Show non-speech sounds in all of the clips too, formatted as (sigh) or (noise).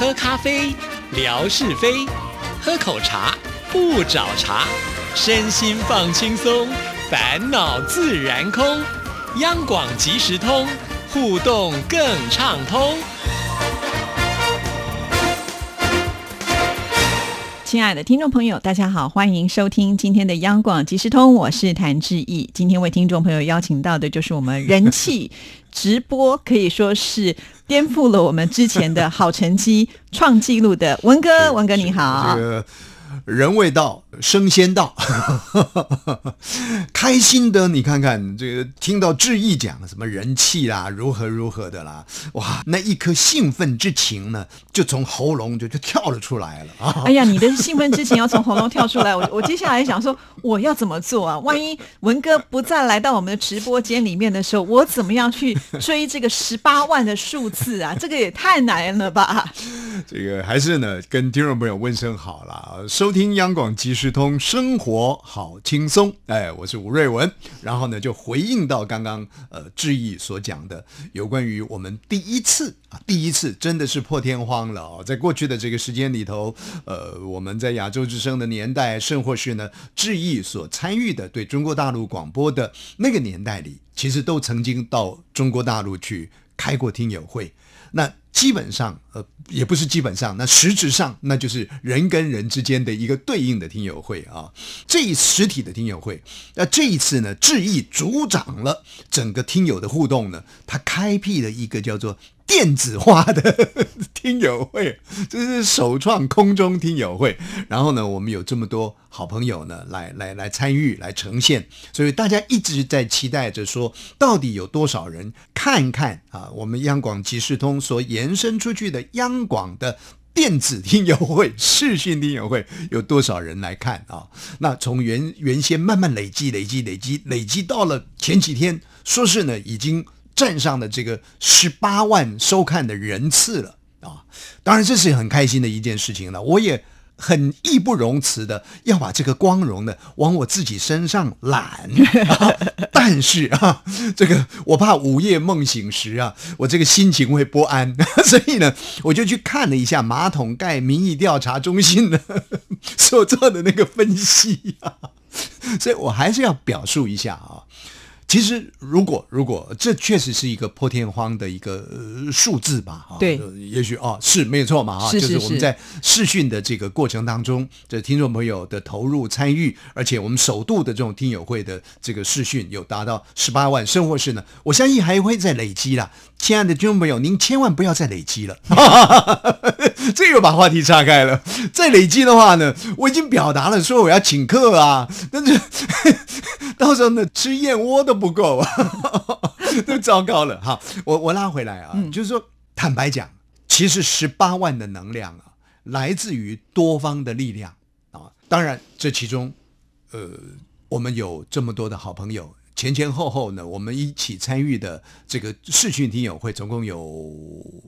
喝咖啡，聊是非；喝口茶，不找茬。身心放轻松，烦恼自然空。央广即时通，互动更畅通。亲爱的听众朋友，大家好，欢迎收听今天的央广即时通，我是谭志毅。今天为听众朋友邀请到的就是我们人气直播，可以说是颠覆了我们之前的好成绩、创纪录的文哥。文哥你好。人未到，升仙到，(laughs) 开心的你看看，这个听到志毅讲什么人气啦，如何如何的啦，哇，那一颗兴奋之情呢，就从喉咙就就跳了出来了啊！(laughs) 哎呀，你的兴奋之情要从喉咙跳出来，我我接下来想说，我要怎么做啊？万一文哥不再来到我们的直播间里面的时候，我怎么样去追这个十八万的数字啊？这个也太难了吧！这个还是呢，跟听众朋友问声好了，收听听央广即时通，生活好轻松。哎，我是吴瑞文，然后呢，就回应到刚刚呃志毅所讲的有关于我们第一次啊，第一次真的是破天荒了哦，在过去的这个时间里头，呃，我们在亚洲之声的年代，甚或是呢志毅所参与的对中国大陆广播的那个年代里，其实都曾经到中国大陆去开过听友会。那基本上，呃，也不是基本上，那实质上，那就是人跟人之间的一个对应的听友会啊。这一实体的听友会，那这一次呢，志毅主掌了整个听友的互动呢，他开辟了一个叫做。电子化的 (laughs) 听友会，这是首创空中听友会。然后呢，我们有这么多好朋友呢，来来来参与，来呈现。所以大家一直在期待着说，到底有多少人看看啊？我们央广即时通所延伸出去的央广的电子听友会、视讯听友会，有多少人来看啊？那从原原先慢慢累积、累积、累积、累积到了前几天，说是呢已经。站上的这个十八万收看的人次了啊！当然这是很开心的一件事情了。我也很义不容辞的要把这个光荣呢往我自己身上揽。(laughs) 但是啊，这个我怕午夜梦醒时啊，我这个心情会不安，(laughs) 所以呢，我就去看了一下马桶盖民意调查中心的 (laughs) 所做的那个分析啊，所以我还是要表述一下啊。其实，如果如果这确实是一个破天荒的一个数字吧，对，也许哦是没有错嘛，哈，就是我们在试训的这个过程当中，这听众朋友的投入参与，而且我们首度的这种听友会的这个试训有达到十八万，甚或是呢，我相信还会再累积啦。亲爱的听众朋友，您千万不要再累积了，(laughs) 这又把话题岔开了。再累积的话呢，我已经表达了说我要请客啊，但是 (laughs) 到时候呢，吃燕窝都。不够啊，(laughs) 都糟糕了哈！我我拉回来啊，就是说，坦白讲，其实十八万的能量啊，来自于多方的力量啊。当然，这其中，呃，我们有这么多的好朋友，前前后后呢，我们一起参与的这个视讯听友会，总共有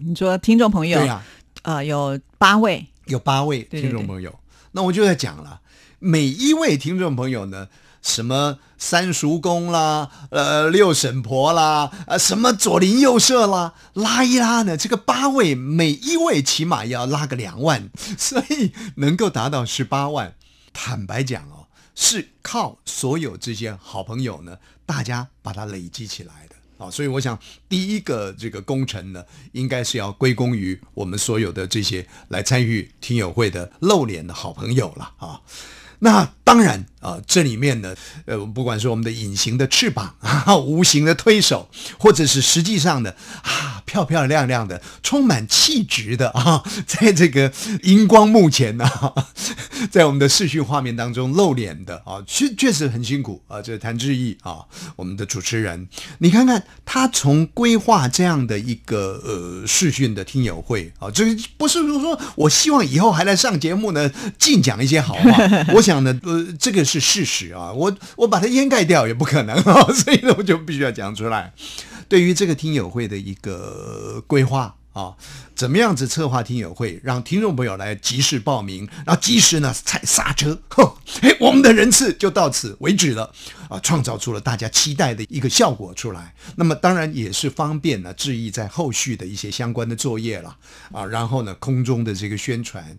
你说听众朋友对呀，呃，有八位，有八位听众朋友。那我就在讲了，每一位听众朋友呢。什么三叔公啦，呃，六婶婆啦，啊，什么左邻右舍啦，拉一拉呢？这个八位，每一位起码要拉个两万，(laughs) 所以能够达到十八万。坦白讲哦，是靠所有这些好朋友呢，大家把它累积起来的啊。所以我想，第一个这个工程呢，应该是要归功于我们所有的这些来参与听友会的露脸的好朋友了啊。那当然啊，这里面呢，呃，不管是我们的隐形的翅膀 (laughs) 啊，无形的推手，或者是实际上的啊，漂漂亮亮的、充满气质的啊，(laughs) 在这个荧光幕前呢，(laughs) 在我们的视讯画面当中露脸的啊，确确实很辛苦啊。这是谭志毅啊，我们的主持人，你看看他从规划这样的一个呃视讯的听友会啊，这个不是说说我希望以后还来上节目呢，尽讲一些好话，我。想呢呃，这个是是事实啊，我我把它掩盖掉也不可能啊，(laughs) 所以呢，我就必须要讲出来。对于这个听友会的一个规划啊，怎么样子策划听友会，让听众朋友来及时报名，然后及时呢踩刹车，嘿，我们的人次就到此为止了啊，创造出了大家期待的一个效果出来。那么当然也是方便呢，质疑在后续的一些相关的作业了啊，然后呢，空中的这个宣传，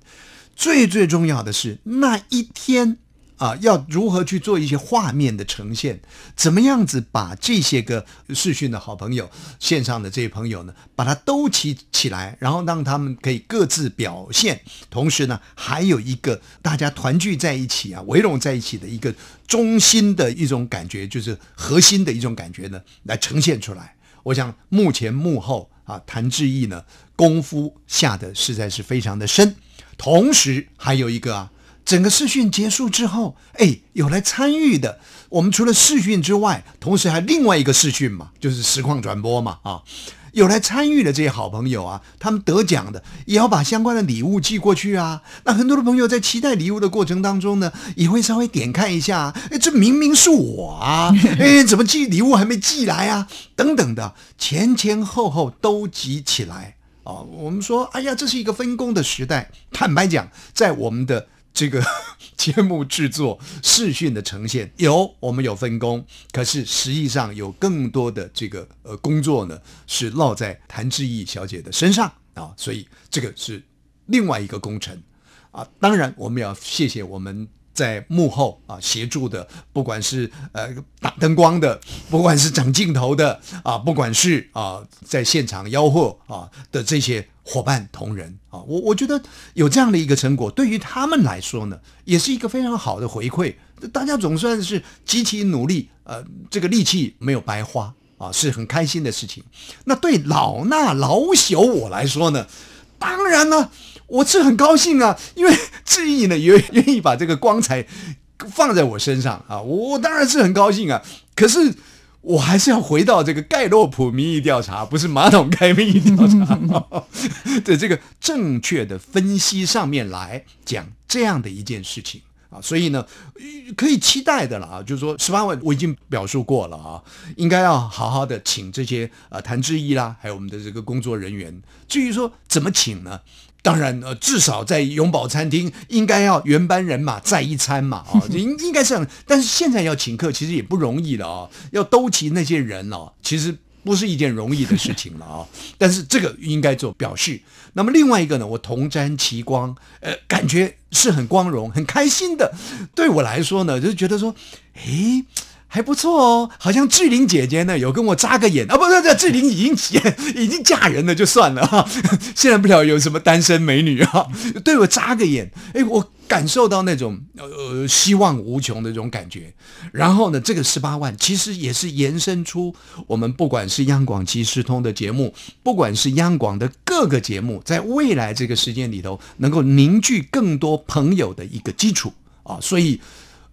最最重要的是那一天。啊，要如何去做一些画面的呈现？怎么样子把这些个视讯的好朋友、线上的这些朋友呢，把它都起起来，然后让他们可以各自表现，同时呢，还有一个大家团聚在一起啊，围拢在一起的一个中心的一种感觉，就是核心的一种感觉呢，来呈现出来。我想幕前幕后啊，谭志毅呢功夫下的实在是非常的深，同时还有一个啊。整个试训结束之后，哎，有来参与的。我们除了试训之外，同时还另外一个试训嘛，就是实况转播嘛，啊，有来参与的这些好朋友啊，他们得奖的也要把相关的礼物寄过去啊。那很多的朋友在期待礼物的过程当中呢，也会稍微点看一下，哎，这明明是我啊，(laughs) 哎，怎么寄礼物还没寄来啊？等等的，前前后后都集起来啊。我们说，哎呀，这是一个分工的时代。坦白讲，在我们的这个 (laughs) 节目制作、视讯的呈现有我们有分工，可是实际上有更多的这个呃工作呢，是落在谭志毅小姐的身上啊，所以这个是另外一个工程啊。当然，我们要谢谢我们。在幕后啊协助的，不管是呃打灯光的，(laughs) 不管是整镜头的啊，不管是啊在现场吆喝啊的这些伙伴同仁啊，我我觉得有这样的一个成果，对于他们来说呢，也是一个非常好的回馈。大家总算是集体努力，呃，这个力气没有白花啊，是很开心的事情。那对老衲老朽我来说呢，当然呢。我是很高兴啊，因为志毅呢也愿意把这个光彩放在我身上啊，我当然是很高兴啊。可是我还是要回到这个盖洛普民意调查，不是马桶盖民意调查 (laughs) 的这个正确的分析上面来讲这样的一件事情啊。所以呢，可以期待的了啊，就是说十八万我已经表述过了啊，应该要好好的请这些呃谭志毅啦，还有我们的这个工作人员。至于说怎么请呢？当然，呃，至少在永宝餐厅应该要原班人马在一餐嘛，啊，(laughs) 应应该是这样。但是现在要请客，其实也不容易了啊，要兜齐那些人哦，其实不是一件容易的事情了啊。(laughs) 但是这个应该做表示。那么另外一个呢，我同沾其光，呃，感觉是很光荣、很开心的。对我来说呢，就是觉得说，诶。还不错哦，好像志玲姐姐呢有跟我眨个眼啊，不不不，志玲已经 (laughs) 已经嫁人了，就算了哈。(laughs) 现在不了有什么单身美女啊，对我眨个眼，哎，我感受到那种呃希望无穷的这种感觉。然后呢，这个十八万其实也是延伸出我们不管是央广即时通的节目，不管是央广的各个节目，在未来这个时间里头，能够凝聚更多朋友的一个基础啊，所以。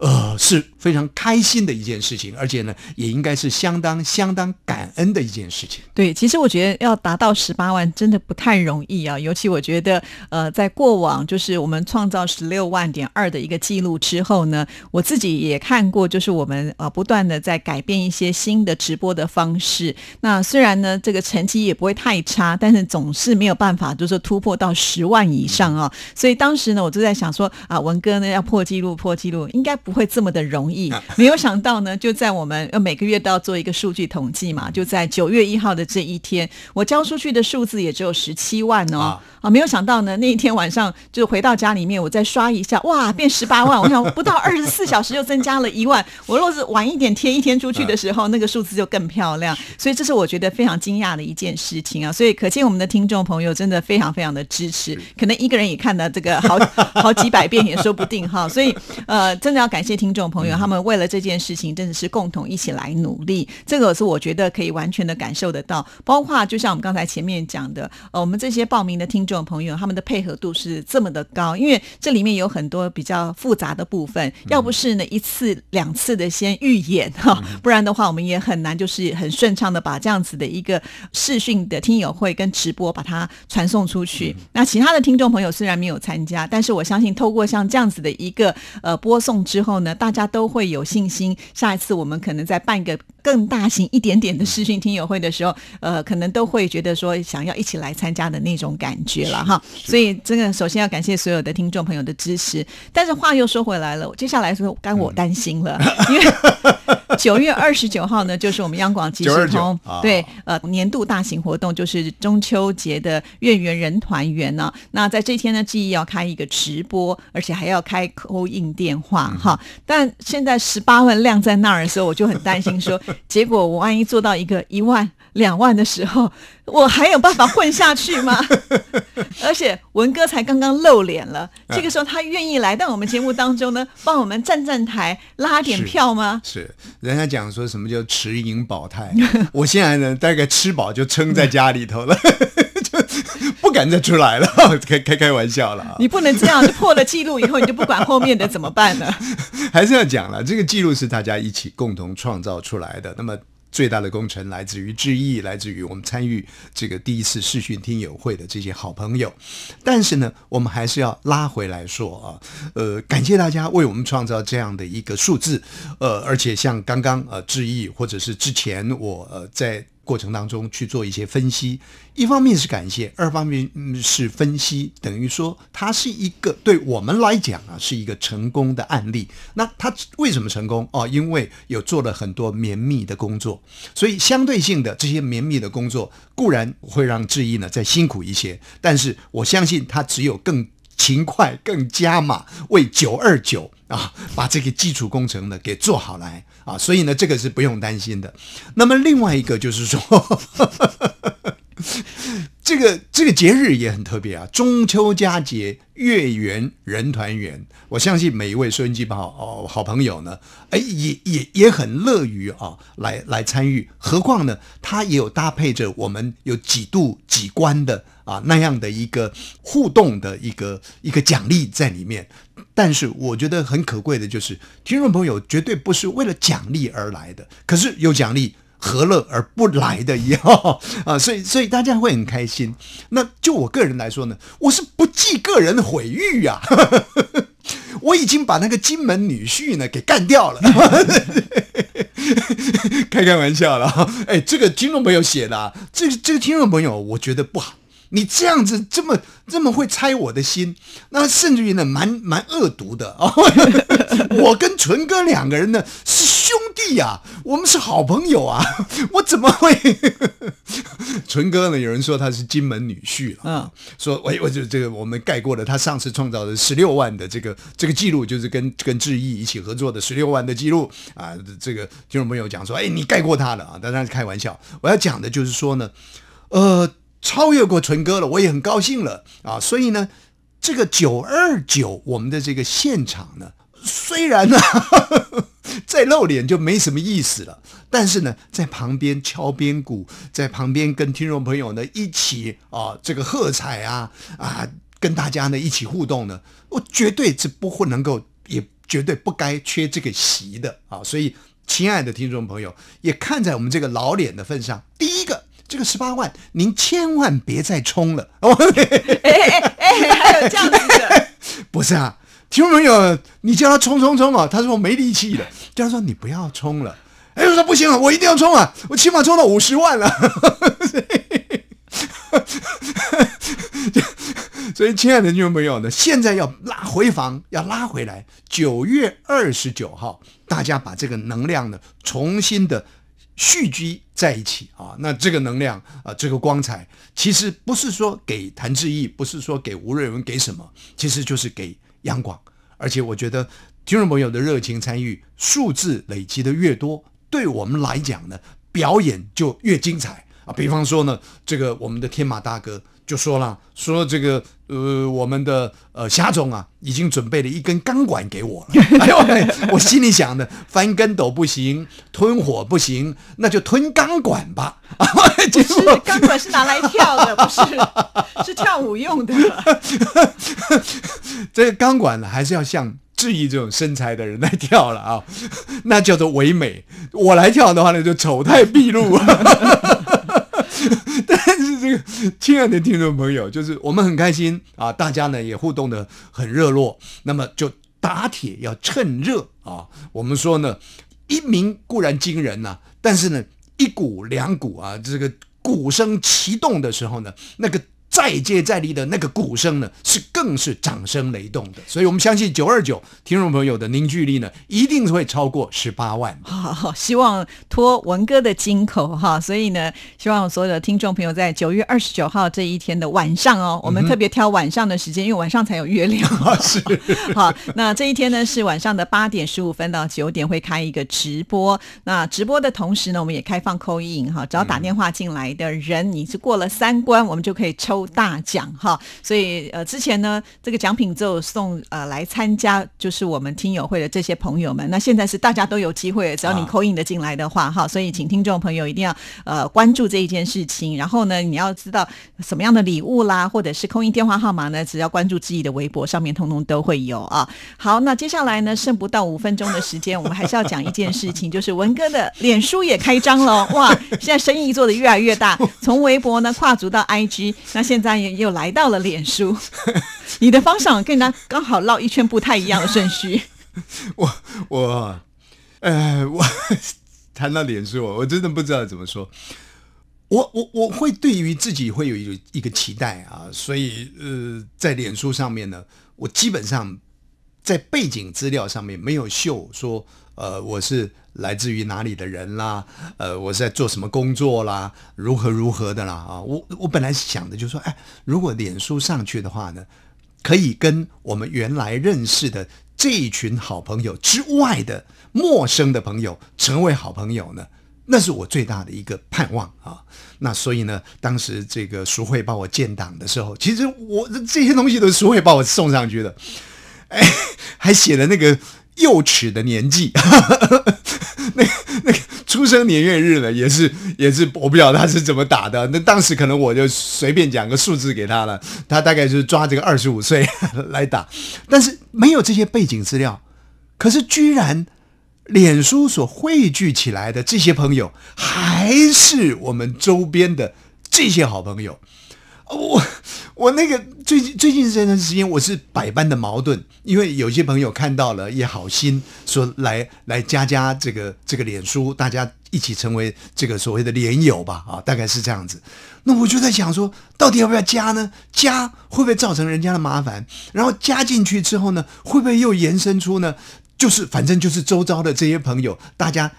呃，是非常开心的一件事情，而且呢，也应该是相当相当感恩的一件事情。对，其实我觉得要达到十八万真的不太容易啊，尤其我觉得，呃，在过往就是我们创造十六万点二的一个记录之后呢，我自己也看过，就是我们呃不断的在改变一些新的直播的方式。那虽然呢，这个成绩也不会太差，但是总是没有办法，就是突破到十万以上啊。所以当时呢，我就在想说啊，文哥呢要破纪录，破纪录应该不。会这么的容易，没有想到呢，就在我们呃每个月都要做一个数据统计嘛，就在九月一号的这一天，我交出去的数字也只有十七万哦，啊，没有想到呢，那一天晚上就回到家里面，我再刷一下，哇，(laughs) 变十八万，我想不到二十四小时又增加了一万，我若是晚一点贴一天出去的时候，那个数字就更漂亮，所以这是我觉得非常惊讶的一件事情啊，所以可见我们的听众朋友真的非常非常的支持，可能一个人也看了这个好好几百遍也说不定哈，所以呃，真的要感。谢听众朋友，他们为了这件事情，真的是共同一起来努力。这个是我觉得可以完全的感受得到。包括就像我们刚才前面讲的，呃，我们这些报名的听众朋友，他们的配合度是这么的高，因为这里面有很多比较复杂的部分。要不是呢一次两次的先预演哈，不然的话，我们也很难就是很顺畅的把这样子的一个视讯的听友会跟直播把它传送出去。那其他的听众朋友虽然没有参加，但是我相信透过像这样子的一个呃播送之后。后呢，大家都会有信心，下一次我们可能在办一个更大型一点点的视讯听友会的时候，(laughs) 呃，可能都会觉得说想要一起来参加的那种感觉了哈。所以真的首先要感谢所有的听众朋友的支持。但是话又说回来了，接下来说该我担心了，(laughs) 因为 (laughs) 九月二十九号呢，就是我们央广即时通929啊对呃年度大型活动，就是中秋节的月圆人团圆呢。那在这天呢，记忆要开一个直播，而且还要开扣印电话嗯哈。但现在十八万亮在那儿的时候，我就很担心说，(laughs) 结果我万一做到一个一万。两万的时候，我还有办法混下去吗？(laughs) 而且文哥才刚刚露脸了，这个时候他愿意来到我们节目当中呢，帮我们站站台、拉点票吗？是，人家讲说什么叫持盈保泰，(laughs) 我现在呢大概吃饱就撑在家里头了，(laughs) 就不敢再出来了，开开开玩笑了啊。你不能这样，就破了记录以后，你就不管后面的怎么办呢？还是要讲了，这个记录是大家一起共同创造出来的。那么最大的功臣来自于志毅，来自于我们参与这个第一次视讯听友会的这些好朋友。但是呢，我们还是要拉回来说啊，呃，感谢大家为我们创造这样的一个数字，呃，而且像刚刚呃志毅，或者是之前我呃在。过程当中去做一些分析，一方面是感谢，二方面是分析，等于说它是一个对我们来讲啊是一个成功的案例。那它为什么成功哦？因为有做了很多绵密的工作，所以相对性的这些绵密的工作固然会让志毅呢再辛苦一些，但是我相信他只有更。勤快更加码，为九二九啊，把这个基础工程呢给做好来啊，所以呢，这个是不用担心的。那么另外一个就是说，(laughs) 这个这个节日也很特别啊，中秋佳节，月圆人团圆。我相信每一位收音机好哦好朋友呢，哎也也也很乐于啊来来参与。何况呢，它也有搭配着我们有几度几关的啊那样的一个互动的一个一个奖励在里面。但是我觉得很可贵的就是，听众朋友绝对不是为了奖励而来的，可是有奖励。何乐而不来的一样？(laughs) 啊，所以所以大家会很开心。那就我个人来说呢，我是不计个人毁誉呀、(laughs) 我已经把那个金门女婿呢给干掉了。(laughs) 开开玩笑了哈，哎，这个听众朋友写的、啊，这个这个听众朋友，我觉得不好。你这样子这么这么会猜我的心，那甚至于呢，蛮蛮恶毒的哦。(laughs) 我跟纯哥两个人呢是兄弟呀、我们是好朋友啊，我怎么会？(laughs) 纯哥呢，有人说他是金门女婿了，嗯，说我我就这个我们盖过了他上次创造的十六万的这个这个记录，就是跟跟志毅一起合作的十六万的记录啊。这个听众朋友讲说，哎，你盖过他了啊，当然是开玩笑。我要讲的就是说呢，呃。超越过纯哥了，我也很高兴了啊！所以呢，这个九二九我们的这个现场呢，虽然呢 (laughs) 再露脸就没什么意思了，但是呢，在旁边敲边鼓，在旁边跟听众朋友呢一起啊这个喝彩啊啊，跟大家呢一起互动呢，我绝对是不会能够，也绝对不该缺这个席的啊！所以，亲爱的听众朋友，也看在我们这个老脸的份上，第一。这个十八万，您千万别再充了。哦，哎哎哎，还有这样子的，(laughs) 不是啊，听众朋友，你叫他充充充啊，他说我没力气了。叫他说你不要充了。哎，我说不行啊，我一定要充啊，我起码充到五十万了。(laughs) 所以，亲爱的听众朋友呢，现在要拉回防，要拉回来。九月二十九号，大家把这个能量呢，重新的。蓄积在一起啊，那这个能量啊，这个光彩，其实不是说给谭志毅，不是说给吴瑞文，给什么，其实就是给杨广。而且我觉得听众朋友的热情参与，数字累积的越多，对我们来讲呢，表演就越精彩啊。比方说呢，这个我们的天马大哥就说了，说这个呃，我们的呃霞总啊，已经准备了一根钢管给我了。(laughs) 哎呦，我心里想的，翻跟斗不行，吞火不行，那就吞钢管吧。(laughs) 不是钢管是拿来跳的，(laughs) 不是是跳舞用的。这个钢管呢，还是要像质疑这种身材的人来跳了啊，那叫做唯美。我来跳的话呢，就丑态毕露。(laughs) 但是这个亲爱的听众朋友，就是我们很开心啊，大家呢也互动的很热络，那么就打铁要趁热啊。我们说呢，一鸣固然惊人呐、但是呢，一鼓两鼓啊，这个鼓声齐动的时候呢，那个再接再厉的那个鼓声呢，是更是掌声雷动的。所以我们相信九二九听众朋友的凝聚力呢，一定会超过十八万。好好，希望托文哥的金口哈，所以呢，希望所有的听众朋友在九月二十九号这一天的晚上哦，我们特别挑晚上的时间，因为晚上才有月亮。(laughs) 是 (laughs) 好，那这一天呢是晚上的八点十五分到九点会开一个直播。那直播的同时呢，我们也开放扣印哈，只要打电话进来的人，你是过了三关，我们就可以抽大奖哈。所以呃，之前呢，这个奖品只有送呃来参加就是我们听友会的这些朋友们，那现在是大家都有机会，只要你啊扣印的进来的话哈，所以请听众朋友一定要呃关注这一件事情。然后呢，你要知道什么样的礼物啦，或者是扣印电话号码呢，只要关注志毅的微博上面，通通都会有啊。好，那接下来呢，剩不到五分钟的时间，我们还是要讲一件事情，就是文哥的脸书也开张了哦，哇！现在生意做的越来越大，从微博呢跨足到 IG，那现现在也又来到了脸书。(laughs) 你的方向跟人家刚好绕一圈不太一样的顺序。(laughs) 我我，呃，我 (laughs) 谈到脸书，我我真的不知道怎么说。我我我会对于自己会有一个一个期待啊，所以呃，在脸书上面呢，我基本上在背景资料上面没有秀说，呃，我是来自于哪里的人啦，呃，我是在做什么工作啦，如何如何的啦啊，我我本来想的就是说，哎，如果脸书上去的话呢，可以跟我们原来认识的这一群好朋友之外的陌生的朋友成为好朋友呢，那是我最大的一个盼望啊。那所以呢，当时这个淑慧帮我建档的时候，其实我这些东西都是淑慧帮我送上去的，哎，还写了那个幼齿的年纪，(laughs) 那那个出生年月日呢，也是也是我不晓得他是怎么打的。那当时可能我就随便讲个数字给他了，他大概就是抓这个二十五岁 (laughs) 来打，但是没有这些背景资料，可是居然。脸书所汇聚起来的这些朋友，还是我们周边的这些好朋友。我我那个最近最近这段时间，我是百般的矛盾，因为有些朋友看到了也好心说来来加加这个这个脸书，大家一起成为这个所谓的连友吧，啊，大概是这样子。那我就在想说，到底要不要加呢？加会不会造成人家的麻烦？然后加进去之后呢，会不会又延伸出呢？就是反正就是周遭的这些朋友，大家。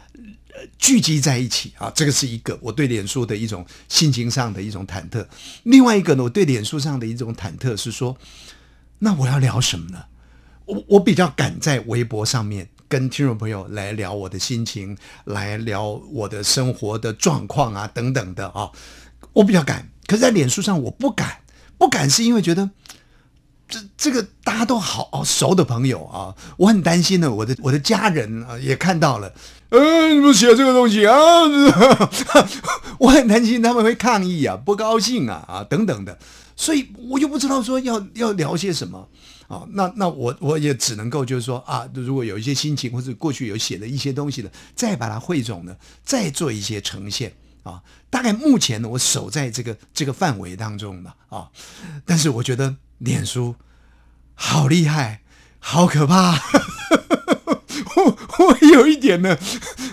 聚集在一起啊，这个是一个我对脸书的一种心情上的一种忐忑。另外一个呢，我对脸书上的一种忐忑是说，那我要聊什么呢？我我比较敢在微博上面跟听众朋友来聊我的心情，来聊我的生活的状况啊等等的啊，我比较敢。可是，在脸书上我不敢，不敢是因为觉得。这这个大家都好熟的朋友啊，我很担心呢。我的我的家人啊也看到了，呃，你们写这个东西啊，(laughs) 我很担心他们会抗议啊，不高兴啊啊等等的，所以我就不知道说要要聊些什么啊。那那我我也只能够就是说啊，如果有一些心情或者过去有写的一些东西的，再把它汇总呢，再做一些呈现啊。大概目前呢，我守在这个这个范围当中了啊，但是我觉得。脸书好厉害，好可怕！(laughs) 我我有一点呢，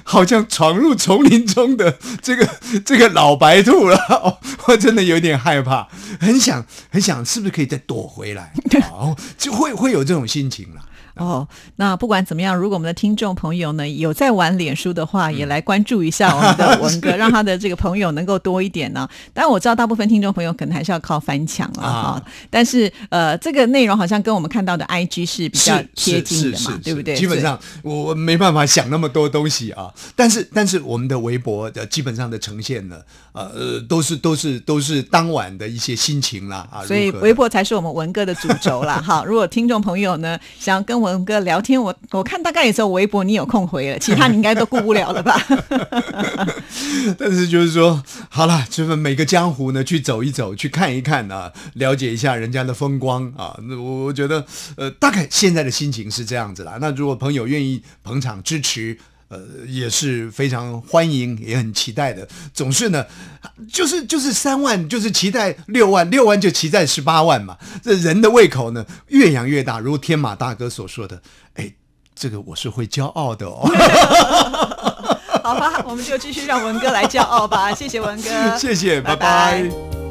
好像闯入丛林中的这个这个老白兔了。哦、(laughs) 我真的有点害怕，很想很想，是不是可以再躲回来？(laughs) 哦，就会会有这种心情了。哦，那不管怎么样，如果我们的听众朋友呢有在玩脸书的话，也来关注一下我们的 (laughs) 文哥，让他的这个朋友能够多一点呢。当然我知道大部分听众朋友可能还是要靠翻墙了哈，但是呃，这个内容好像跟我们看到的 IG 是比较贴近的嘛，对不对？基本上我我没办法想那么多东西啊，但是但是我们的微博的基本上的呈现呢，呃，都是都是都是当晚的一些心情啦啊，所以微博才是我们文哥的主轴啦。好，如果听众朋友呢想跟文哥聊天，我我看大概也只有微博你有空回了，其他你应该都顾不了了吧？(laughs) 但是就是说，好了，就是每个江湖呢去走一走，去看一看啊，了解一下人家的风光啊。那我我觉得，呃，大概现在的心情是这样子啦。那如果朋友愿意捧场支持。呃也是非常欢迎，也很期待的。总是呢，就是就是三万，就是期待六万，六万就期待十八万嘛。这人的胃口呢越养越大，如天马大哥所说的，哎，这个我是会骄傲的哦。(laughs) 好吧，我们就继续让文哥来骄傲吧。谢谢文哥，谢谢，拜拜拜拜